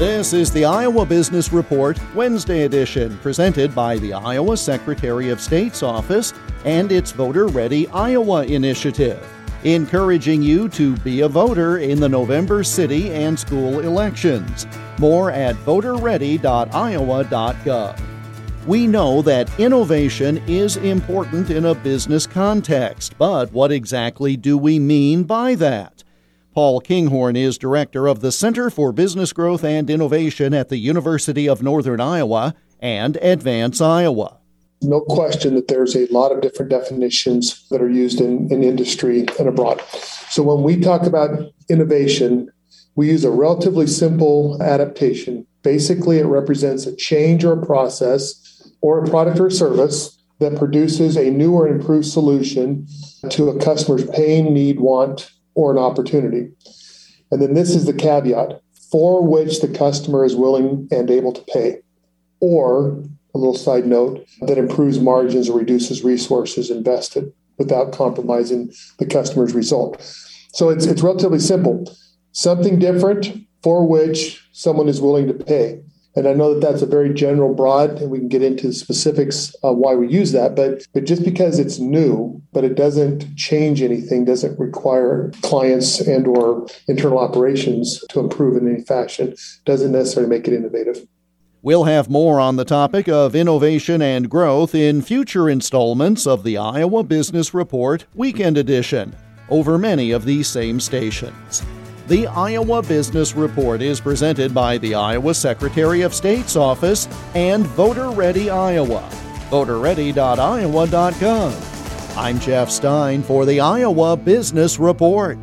This is the Iowa Business Report, Wednesday edition, presented by the Iowa Secretary of State's office and its Voter Ready Iowa initiative, encouraging you to be a voter in the November city and school elections. More at voterready.iowa.gov. We know that innovation is important in a business context, but what exactly do we mean by that? Paul Kinghorn is director of the Center for Business Growth and Innovation at the University of Northern Iowa and Advance Iowa. No question that there's a lot of different definitions that are used in, in industry and abroad. So when we talk about innovation, we use a relatively simple adaptation. Basically, it represents a change or a process or a product or service that produces a new or improved solution to a customer's pain, need, want, or an opportunity. And then this is the caveat for which the customer is willing and able to pay. Or a little side note that improves margins or reduces resources invested without compromising the customer's result. So it's, it's relatively simple. Something different for which someone is willing to pay. And I know that that's a very general, broad, and we can get into the specifics of why we use that. But, but just because it's new, but it doesn't change anything, doesn't require clients and or internal operations to improve in any fashion, doesn't necessarily make it innovative. We'll have more on the topic of innovation and growth in future installments of the Iowa Business Report Weekend Edition over many of these same stations. The Iowa Business Report is presented by the Iowa Secretary of State's office and Voter Ready Iowa. VoterReady.iowa.gov. I'm Jeff Stein for the Iowa Business Report.